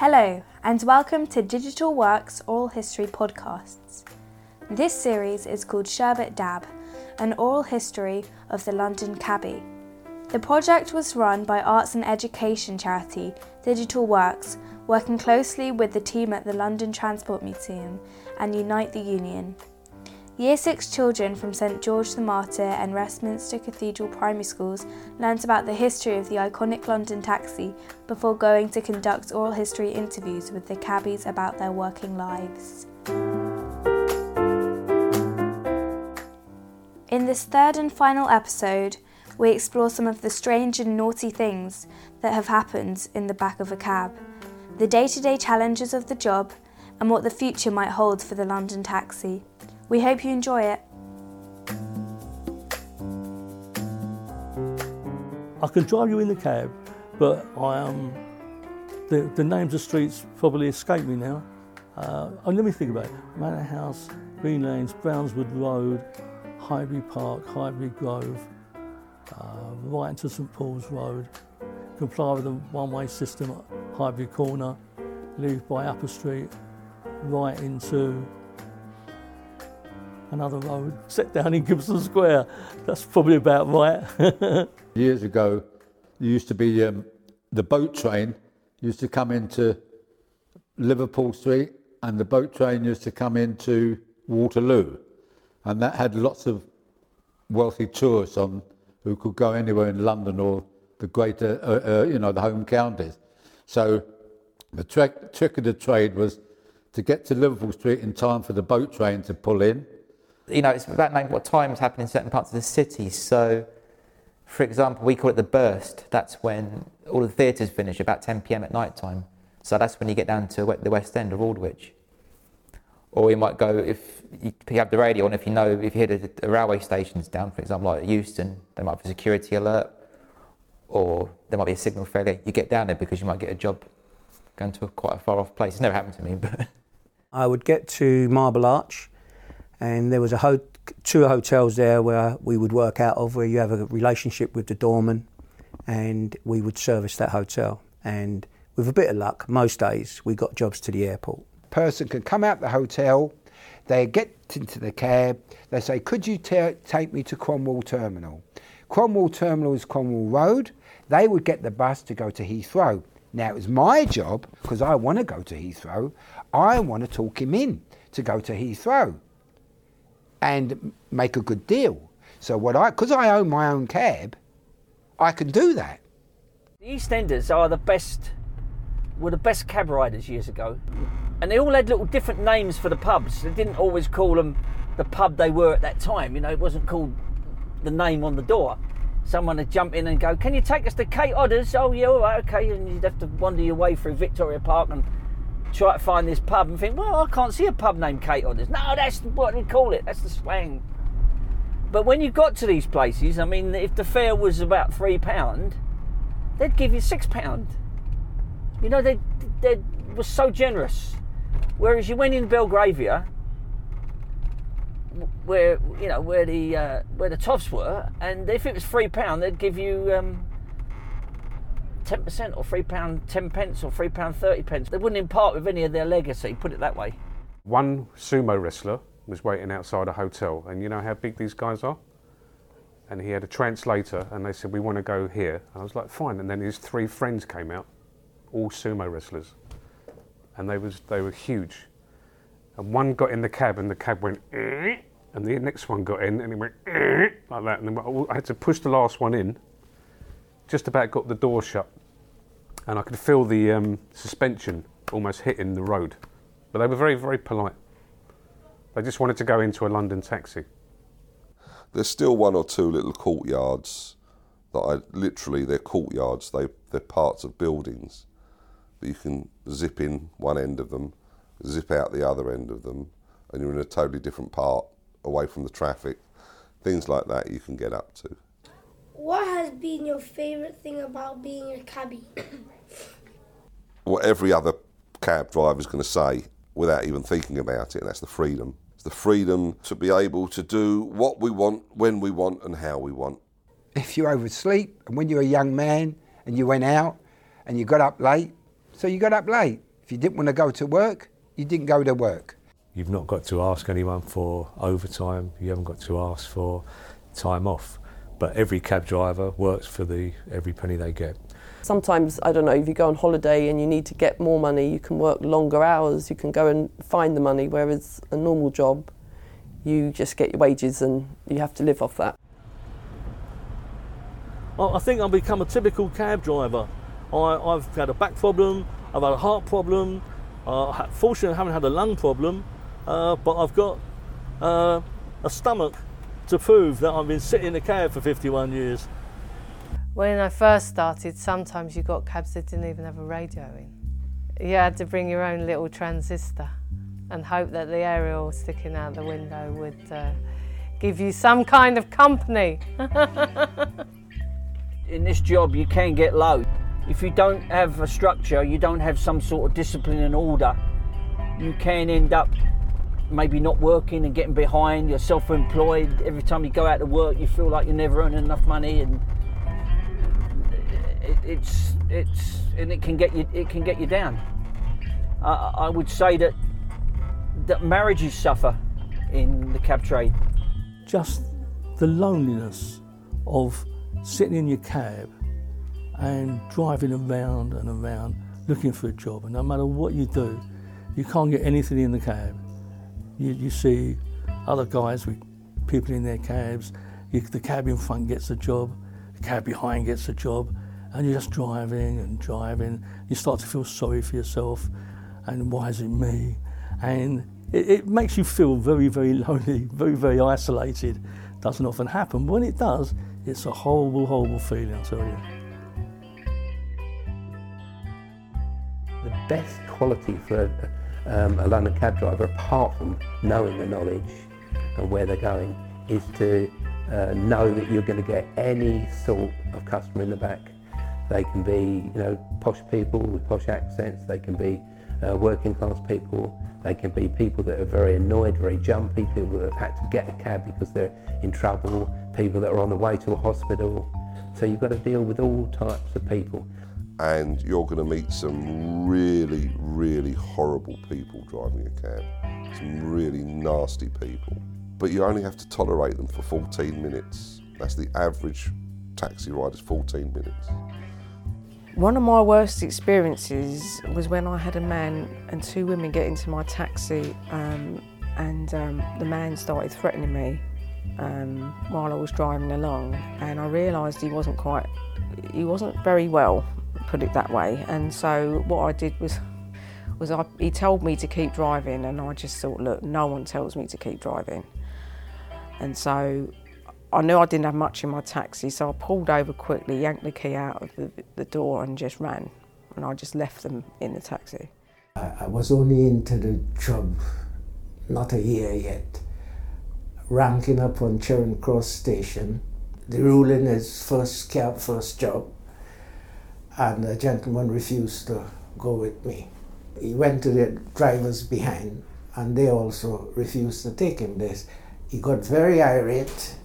Hello, and welcome to Digital Works Oral History Podcasts. This series is called Sherbet Dab, an oral history of the London Cabbie. The project was run by arts and education charity Digital Works, working closely with the team at the London Transport Museum and Unite the Union. Year 6 children from St George the Martyr and Westminster Cathedral primary schools learnt about the history of the iconic London taxi before going to conduct oral history interviews with the cabbies about their working lives. In this third and final episode, we explore some of the strange and naughty things that have happened in the back of a cab, the day to day challenges of the job, and what the future might hold for the London taxi. We hope you enjoy it. I can drive you in the cab, but I am. Um, the, the names of streets probably escape me now. Uh, oh, let me think about it. Manor House, Green Lanes, Brownswood Road, Highbury Park, Highbury Grove, uh, right into St Paul's Road. Comply with the one-way system at Highbury Corner, leave by Upper Street, right into another road, set down in Gibson Square. That's probably about right. Years ago, there used to be um, the boat train used to come into Liverpool Street, and the boat train used to come into Waterloo, and that had lots of wealthy tourists on who could go anywhere in London or the greater, uh, uh, you know, the home counties. So the trick, trick of the trade was to get to Liverpool Street in time for the boat train to pull in you know, it's about knowing what times happen in certain parts of the city. So, for example, we call it the burst. That's when all the theatres finish about 10 p.m. at night time. So that's when you get down to the West End of Aldwych. Or you might go if you have the radio on. If you know if you hear the, the railway stations down, for example, like Euston, there might be a security alert, or there might be a signal failure. You get down there because you might get a job going to a quite a far off place. It's never happened to me, but I would get to Marble Arch and there was a ho- two hotels there where we would work out of where you have a relationship with the doorman and we would service that hotel. And with a bit of luck most days we got jobs to the airport. Person can come out the hotel they get into the cab they say could you take me to cromwell terminal? Cromwell terminal is cromwell road. They would get the bus to go to heathrow. Now it was my job because i want to go to heathrow i want to talk him in to go to heathrow and make a good deal. So what I, because I own my own cab, I can do that. The EastEnders are the best, were the best cab riders years ago, and they all had little different names for the pubs. They didn't always call them the pub they were at that time. You know, it wasn't called the name on the door. Someone would jump in and go, "Can you take us to Kate Odder's?" Oh yeah, all right, okay. And you'd have to wander your way through Victoria Park and try to find this pub and think, well, I can't see a pub named Kate on this. No, that's what we call it. That's the slang. But when you got to these places, I mean, if the fare was about three pound, they'd give you six pound. You know, they they were so generous. Whereas you went in Belgravia, where you know where the uh, where the toffs were, and if it was three pound, they'd give you um, 10% or £3, 10 pence or £3, 30 pence. They wouldn't impart with any of their legacy, put it that way. One sumo wrestler was waiting outside a hotel, and you know how big these guys are? And he had a translator, and they said, We want to go here. And I was like, Fine. And then his three friends came out, all sumo wrestlers. And they, was, they were huge. And one got in the cab, and the cab went, eh, and the next one got in, and he went eh, like that. And then I had to push the last one in, just about got the door shut and I could feel the um, suspension almost hitting the road. But they were very, very polite. They just wanted to go into a London taxi. There's still one or two little courtyards that I literally they're courtyards. They they're parts of buildings, but you can zip in one end of them, zip out the other end of them, and you're in a totally different part away from the traffic. Things like that you can get up to. What has been your favourite thing about being a cabbie? what every other cab driver is going to say without even thinking about it, and that's the freedom. It's the freedom to be able to do what we want, when we want, and how we want. if you oversleep, and when you're a young man and you went out and you got up late, so you got up late. If you didn't want to go to work, you didn't go to work. You've not got to ask anyone for overtime. You haven't got to ask for time off. But every cab driver works for the every penny they get. Sometimes, I don't know, if you go on holiday and you need to get more money, you can work longer hours, you can go and find the money, whereas a normal job, you just get your wages and you have to live off that. I think I've become a typical cab driver. I, have had a back problem, I've had a heart problem, uh, fortunately I haven't had a lung problem, uh, but I've got uh, a stomach to prove that I've been sitting in a cab for 51 years. When I first started, sometimes you got cabs that didn't even have a radio in. You had to bring your own little transistor and hope that the aerial sticking out the window would uh, give you some kind of company. in this job, you can get low. If you don't have a structure, you don't have some sort of discipline and order, you can end up maybe not working and getting behind. You're self-employed. Every time you go out to work, you feel like you're never earning enough money, and it, it's it's and it can get you it can get you down. I, I would say that that marriages suffer in the cab trade. Just the loneliness of sitting in your cab and driving around and around looking for a job, and no matter what you do, you can't get anything in the cab you, you see other guys with people in their cabs. You, the cab in front gets a job, the cab behind gets a job, and you're just driving and driving. You start to feel sorry for yourself, and why is it me? And it, it makes you feel very, very lonely, very, very isolated. Doesn't often happen. But when it does, it's a horrible, horrible feeling, I tell you. The best quality for a, um, a London cab driver, apart from knowing the knowledge and where they're going, is to uh, know that you're going to get any sort of customer in the back. They can be, you know, posh people with posh accents. They can be uh, working class people. They can be people that are very annoyed, very jumpy. People that have had to get a cab because they're in trouble. People that are on the way to a hospital. So you've got to deal with all types of people and you're going to meet some really, really horrible people driving a cab. Some really nasty people. But you only have to tolerate them for 14 minutes. That's the average taxi ride is 14 minutes. One of my worst experiences was when I had a man and two women get into my taxi, um, and um, the man started threatening me um, while I was driving along, and I realised he wasn't quite, he wasn't very well put it that way. And so what I did was, was I, he told me to keep driving, and I just thought, look, no one tells me to keep driving. And so I knew I didn't have much in my taxi, so I pulled over quickly, yanked the key out of the, the door, and just ran. And I just left them in the taxi. I was only into the job not a year yet, ranking up on Charing Cross Station. The ruling is first cab, first job and the gentleman refused to go with me. He went to the drivers behind, and they also refused to take him there. He got very irate,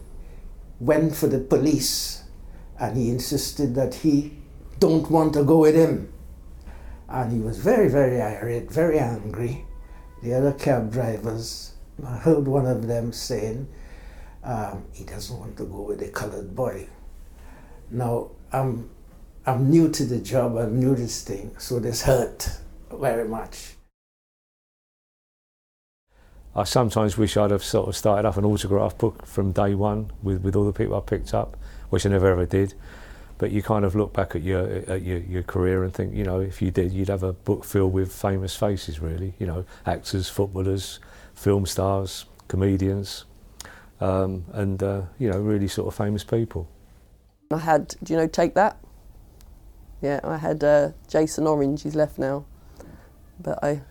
went for the police, and he insisted that he don't want to go with him. And he was very, very irate, very angry. The other cab drivers, I heard one of them saying, um, he doesn't want to go with a colored boy. Now, I'm I'm new to the job, I'm new to this thing, so this hurt very much. I sometimes wish I'd have sort of started off an autograph book from day one with, with all the people I picked up, which I never ever did. But you kind of look back at your at your, your career and think, you know, if you did, you'd have a book filled with famous faces, really. You know, actors, footballers, film stars, comedians, um, and uh, you know, really sort of famous people. I had, you know, take that yeah, I had uh, Jason Orange. He's left now, but I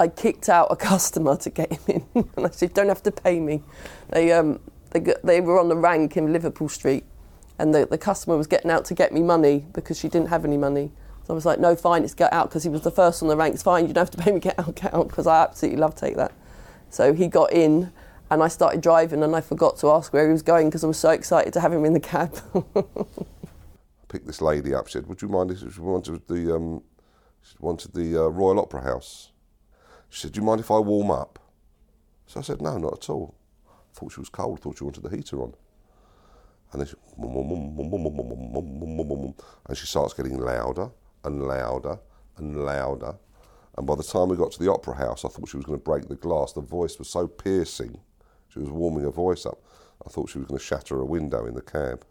I kicked out a customer to get him in, and I said, don't have to pay me." They um they they were on the rank in Liverpool Street, and the the customer was getting out to get me money because she didn't have any money. So I was like, "No, fine, it's get out," because he was the first on the rank. It's fine, you don't have to pay me. Get out, get out, because I absolutely love take that. So he got in, And I started driving and I forgot to ask where he was going because I was so excited to have him in the cab. Picked this lady up. She said, "Would you mind if she wanted the um, she wanted the uh, Royal Opera House?" She said, "Do you mind if I warm up?" So I said, "No, not at all." thought she was cold. Thought she wanted the heater on. And then she, and she starts getting louder and louder and louder. And by the time we got to the opera house, I thought she was going to break the glass. The voice was so piercing. She was warming her voice up. I thought she was going to shatter a window in the cab.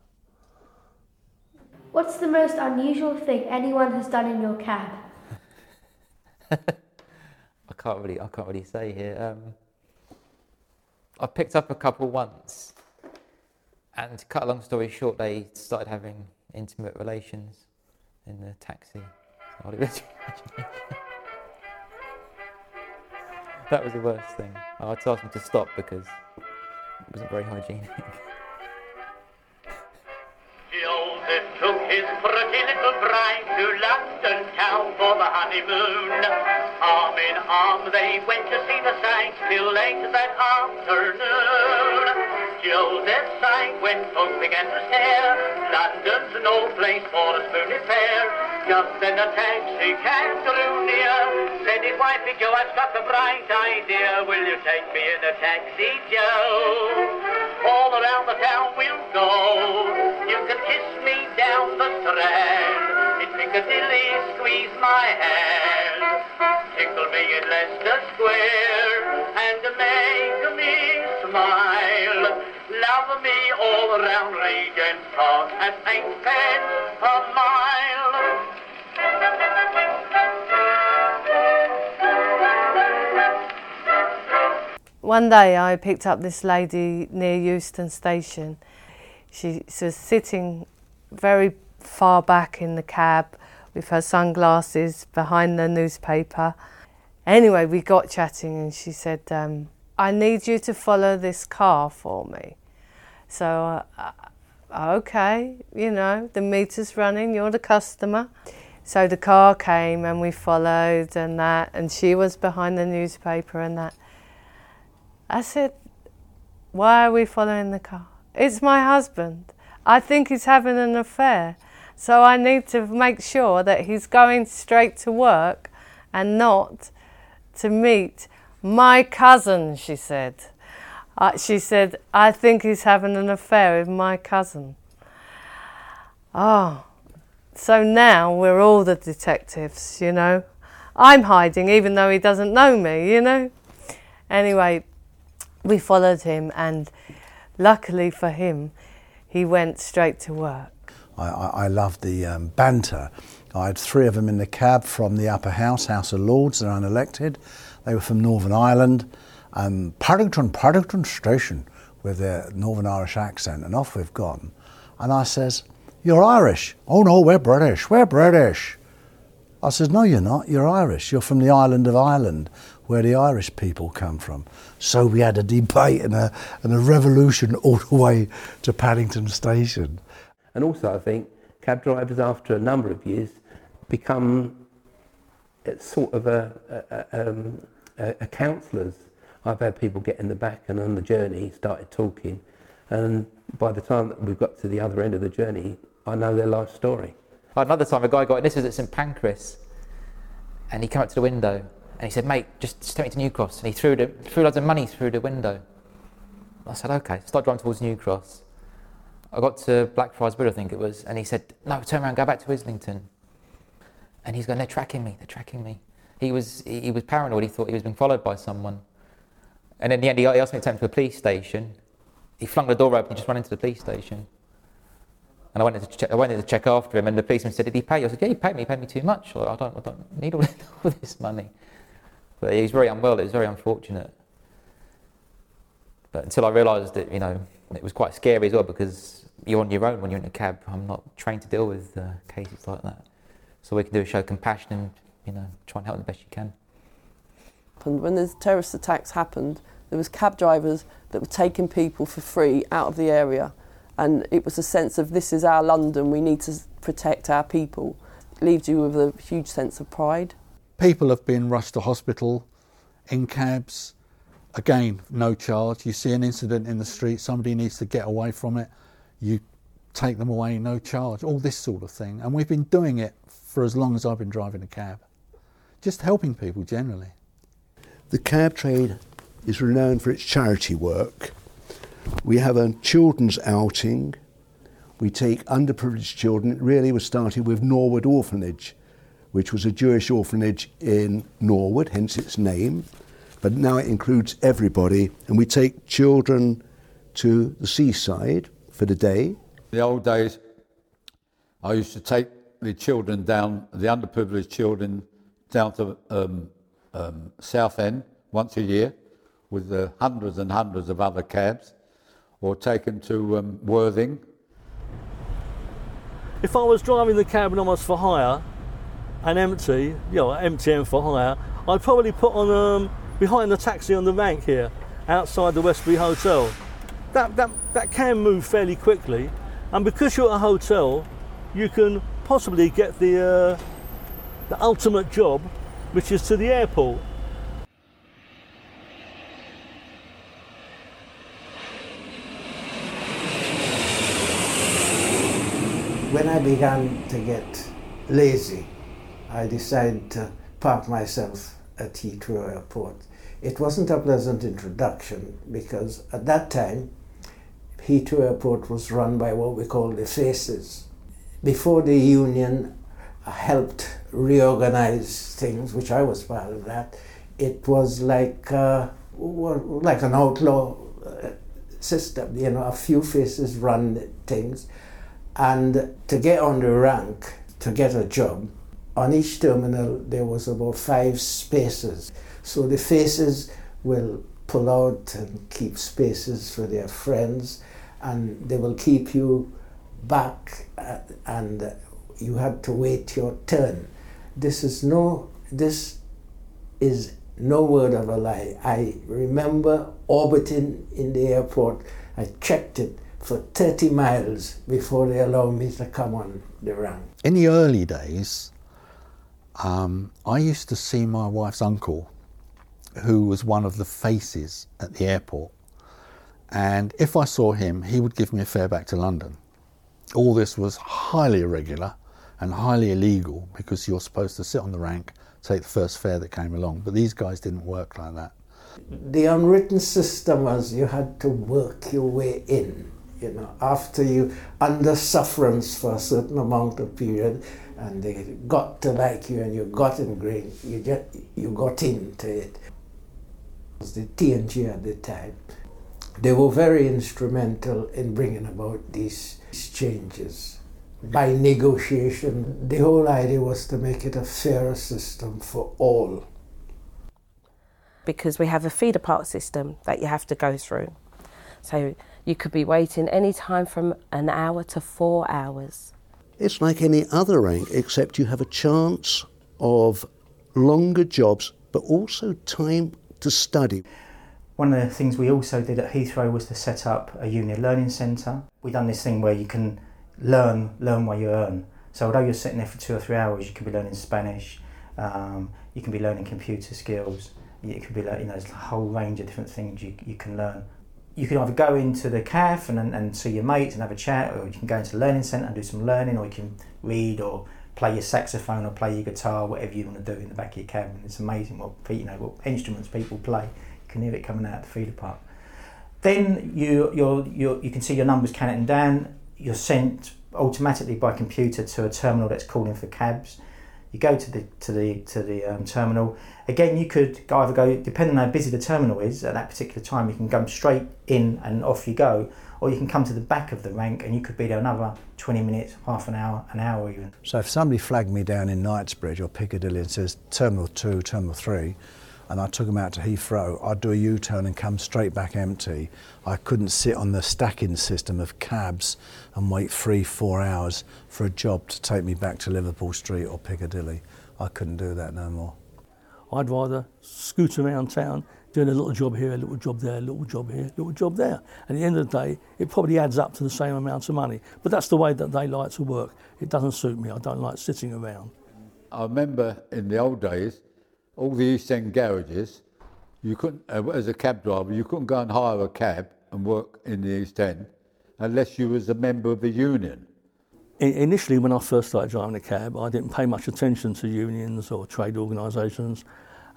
What's the most unusual thing anyone has done in your cab? I can't really, I can't really say here. Um, I picked up a couple once, and cut a long story short, they started having intimate relations in the taxi. that was the worst thing. I had to ask them to stop because it wasn't very hygienic. to London town for the honeymoon. Arm in arm they went to see the sights till late that afternoon. Joseph sighed when folks began to stare. London's no place for a spoony fair. Just then a taxi cab drew near. Said his wife, Joe, I've got a bright idea. Will you take me in a taxi, Joe? All around the town we'll go. You can kiss me down the strand. In Piccadilly, squeeze my hand. Tickle me in Leicester Square. And make me smile. Love me all around Regent's Park at eightpence a mile. One day I picked up this lady near Euston Station. She was sitting very far back in the cab with her sunglasses behind the newspaper. Anyway, we got chatting and she said, um, I need you to follow this car for me. So, uh, uh, okay, you know, the meter's running, you're the customer. So the car came and we followed and that, and she was behind the newspaper and that. I said, Why are we following the car? It's my husband. I think he's having an affair. So I need to make sure that he's going straight to work and not to meet my cousin, she said. Uh, she said, I think he's having an affair with my cousin. Oh, so now we're all the detectives, you know. I'm hiding even though he doesn't know me, you know. Anyway, we followed him, and luckily for him, he went straight to work. I, I, I loved the um, banter. I had three of them in the cab from the upper house, House of Lords, they're unelected. They were from Northern Ireland um, Paddington, Paddington Station with their Northern Irish accent, and off we've gone. And I says, You're Irish. Oh no, we're British, we're British. I says, No, you're not, you're Irish. You're from the island of Ireland, where the Irish people come from. So we had a debate and a, and a revolution all the way to Paddington Station. And also, I think cab drivers, after a number of years, become sort of a, a, um, a, a counsellors I've had people get in the back and on the journey started talking. And by the time that we've got to the other end of the journey, I know their life story. Another time, a guy got, in this was at St Pancras, and he came up to the window and he said, Mate, just, just take me to New Cross. And he threw, the, threw loads of money through the window. I said, Okay. Start driving towards New Cross. I got to Blackfriars Bridge, I think it was, and he said, No, turn around, go back to Islington. And he's going, They're tracking me, they're tracking me. He was, he was paranoid, he thought he was being followed by someone. And in the end, he asked me to take him to a police station. He flung the door open and just ran into the police station. And I went in to check, I went in to check after him, and the policeman said, Did he pay you? I said, Yeah, he paid me. He paid me too much. I don't, I don't need all this, all this money. But he was very unwell. It was very unfortunate. But until I realised that, you know, it was quite scary as well because you're on your own when you're in a cab. I'm not trained to deal with uh, cases like that. So we can do is show compassion and, you know, try and help them the best you can. And when the terrorist attacks happened, there was cab drivers that were taking people for free out of the area and it was a sense of this is our London, we need to protect our people. It leaves you with a huge sense of pride. People have been rushed to hospital in cabs. again, no charge. You see an incident in the street, somebody needs to get away from it, you take them away, no charge. All this sort of thing, and we've been doing it for as long as I've been driving a cab, just helping people generally. The cab trade is renowned for its charity work. We have a children's outing. We take underprivileged children. It really was started with Norwood Orphanage, which was a Jewish orphanage in Norwood, hence its name. But now it includes everybody, and we take children to the seaside for the day. The old days, I used to take the children down, the underprivileged children, down to um, um, Southend once a year with the hundreds and hundreds of other cabs, or take them to um, Worthing. If I was driving the cab and I was for hire and empty, you know, empty and for hire, I'd probably put on um, behind the taxi on the rank here, outside the Westbury Hotel. That, that, that can move fairly quickly, and because you're at a hotel, you can possibly get the, uh, the ultimate job, which is to the airport. When I began to get lazy, I decided to park myself at Heathrow Airport. It wasn't a pleasant introduction because at that time, Heathrow Airport was run by what we call the Faces. Before the union helped reorganize things, which I was part of that, it was like uh, like an outlaw uh, system. You know, a few faces run things, and to get on the rank, to get a job, on each terminal there was about five spaces. So the faces will pull out and keep spaces for their friends, and they will keep you back, uh, and you had to wait your turn. This is no. This is no word of a lie. I remember orbiting in the airport. I checked it for 30 miles before they allowed me to come on the rank. In the early days, um, I used to see my wife's uncle, who was one of the faces at the airport. And if I saw him, he would give me a fare back to London. All this was highly irregular and highly illegal because you're supposed to sit on the rank, take the first fare that came along. But these guys didn't work like that. The unwritten system was you had to work your way in. You know, after you under sufferance for a certain amount of period, and they got to like you and you got ingrained, you just you got into it. It was the T&G at the time. They were very instrumental in bringing about these changes. By negotiation, the whole idea was to make it a fairer system for all. Because we have a feeder park system that you have to go through. So you could be waiting any time from an hour to four hours. It's like any other rank, except you have a chance of longer jobs, but also time to study. One of the things we also did at Heathrow was to set up a union learning centre. We've done this thing where you can learn, learn while you earn. So although you're sitting there for two or three hours, you can be learning Spanish, um, you can be learning computer skills, you could be, you know, there's a whole range of different things you, you can learn. You can either go into the cafe and, and see your mates and have a chat, or you can go into the learning centre and do some learning, or you can read or play your saxophone or play your guitar, whatever you want to do in the back of your cabin. It's amazing what you know what instruments people play. Can hear it coming out of the feeder park. Then you you you you can see your numbers counting down. You're sent automatically by computer to a terminal that's calling for cabs. You go to the to the to the um, terminal. Again, you could either go depending on how busy the terminal is at that particular time. You can go straight in and off you go, or you can come to the back of the rank and you could be there another 20 minutes, half an hour, an hour even. So if somebody flagged me down in Knightsbridge or Piccadilly and says Terminal 2, Terminal 3, and I took them out to Heathrow, I'd do a U-turn and come straight back empty. I couldn't sit on the stacking system of cabs and wait three, four hours for a job to take me back to Liverpool Street or Piccadilly. I couldn't do that no more. I'd rather scoot around town doing a little job here, a little job there, a little job here, a little job there. And at the end of the day, it probably adds up to the same amount of money. But that's the way that they like to work. It doesn't suit me. I don't like sitting around. I remember in the old days, all the East End garages, you couldn't, uh, as a cab driver, you couldn't go and hire a cab and work in the East End unless you was a member of the union. Initially, when I first started driving a cab, I didn't pay much attention to unions or trade organisations.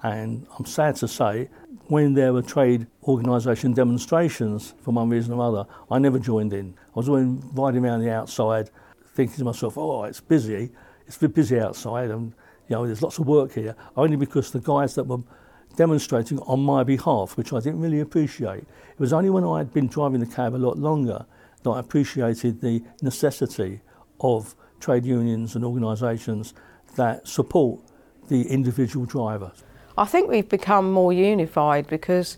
And I'm sad to say, when there were trade organisation demonstrations for one reason or other, I never joined in. I was always riding around the outside thinking to myself, oh, it's busy, it's a bit busy outside, and you know, there's lots of work here, only because the guys that were demonstrating on my behalf, which I didn't really appreciate. It was only when I had been driving the cab a lot longer that I appreciated the necessity of trade unions and organisations that support the individual driver. I think we've become more unified because,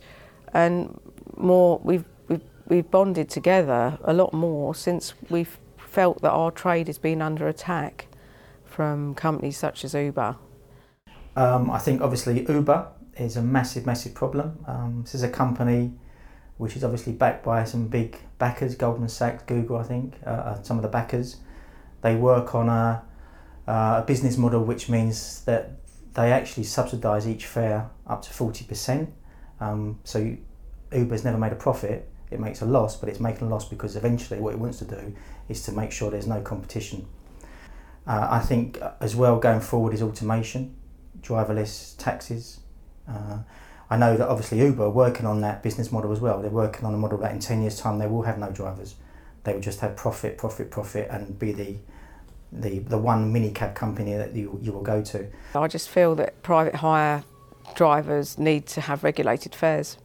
and more we've we've, we've bonded together a lot more since we've felt that our trade has been under attack from companies such as Uber. Um, I think obviously Uber is a massive, massive problem. Um, this is a company which is obviously backed by some big backers, Goldman Sachs, Google, I think, uh, are some of the backers. They work on a, uh, a business model which means that they actually subsidise each fare up to 40%. Um, so you, Uber's never made a profit, it makes a loss, but it's making a loss because eventually what it wants to do is to make sure there's no competition. Uh, I think uh, as well going forward is automation, driverless taxis. Uh, I know that obviously Uber are working on that business model as well. They're working on a model that in 10 years' time they will have no drivers. They will just have profit, profit, profit, and be the the, the one minicab company that you, you will go to. I just feel that private hire drivers need to have regulated fares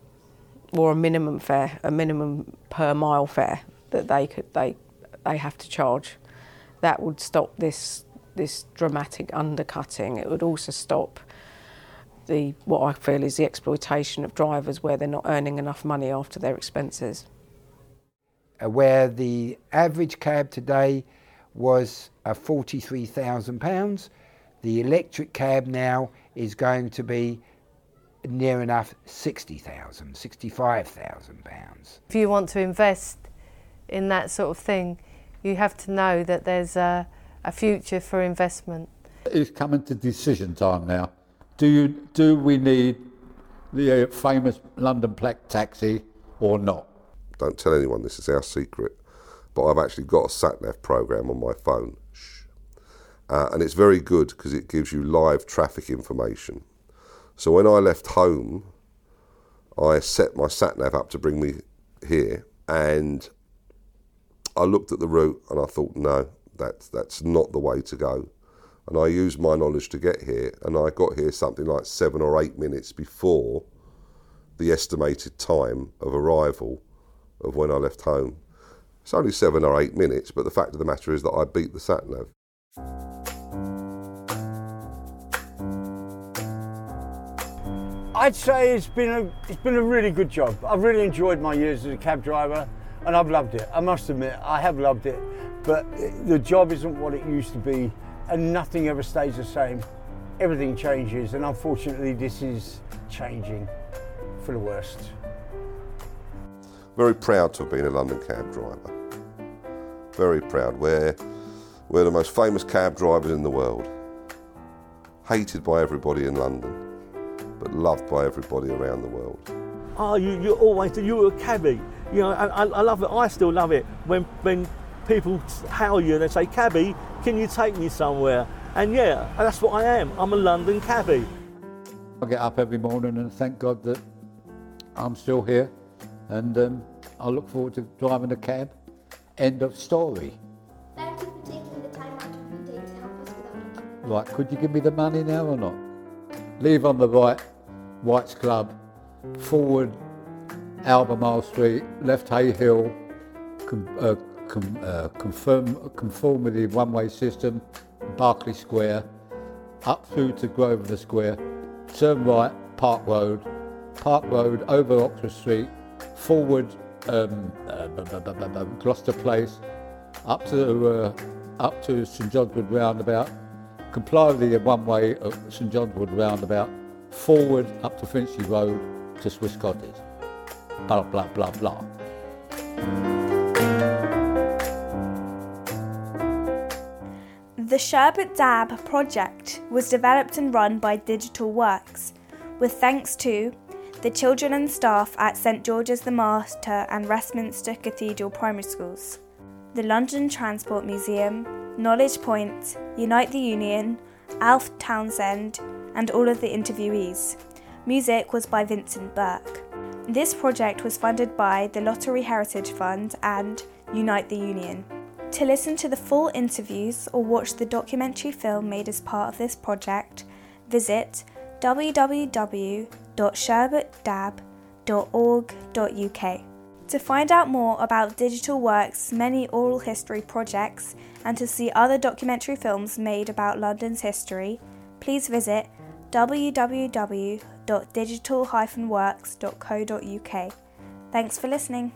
or a minimum fare, a minimum per mile fare that they could they they have to charge. That would stop this this dramatic undercutting. It would also stop the what I feel is the exploitation of drivers where they're not earning enough money after their expenses. uh, where the average cab today was uh, £43,000. The electric cab now is going to be near enough 60,000, 65,000 pounds. If you want to invest in that sort of thing, you have to know that there's a, a future for investment. It's coming to decision time now. Do you do we need the uh, famous London Black taxi or not? Don't tell anyone this is our secret, but I've actually got a sat nav program on my phone. Shh. Uh, and it's very good because it gives you live traffic information. So when I left home, I set my sat nav up to bring me here, and I looked at the route and I thought, no, that's that's not the way to go. And I used my knowledge to get here, and I got here something like seven or eight minutes before the estimated time of arrival of when I left home. It's only seven or eight minutes, but the fact of the matter is that I beat the sat nav. I'd say it's been a it's been a really good job. I've really enjoyed my years as a cab driver, and I've loved it. I must admit, I have loved it. But the job isn't what it used to be, and nothing ever stays the same. Everything changes, and unfortunately, this is changing for the worst. Very proud to have been a London cab driver. Very proud. We're, we're the most famous cab drivers in the world. Hated by everybody in London, but loved by everybody around the world. Oh, you, you always, you were a cabbie. You know, I, I I love it. I still love it when, when people hail you and they say, cabbie, can you take me somewhere? And yeah, that's what I am. I'm a London cabbie. I get up every morning and thank God that I'm still here, and um, I look forward to driving a cab. End of story. Thank you for taking the time out of your day to help us with our Right, could you give me the money now or not? Leave on the right, White's Club, forward Albemarle Street, left Hay Hill, com, uh, com, uh, conformity one-way system, Berkeley Square, up through to Grosvenor Square, turn right, Park Road, Park Road over Oxford Street, forward um, uh, Gloucester Place, up to uh, up to St John's Wood roundabout, comply with the one-way at St John's Wood roundabout, forward up to Finchley Road to Swiss Cottage. Blah blah blah blah. The Sherbet Dab project was developed and run by Digital Works, with thanks to the children and staff at St George's the Martyr and Westminster Cathedral Primary Schools, the London Transport Museum, Knowledge Point, Unite the Union, Alf Townsend, and all of the interviewees. Music was by Vincent Burke. This project was funded by the Lottery Heritage Fund and Unite the Union. To listen to the full interviews or watch the documentary film made as part of this project, visit www.sherbetdab.org.uk. To find out more about Digital Works' many oral history projects and to see other documentary films made about London's history, please visit www.digital-works.co.uk. Thanks for listening.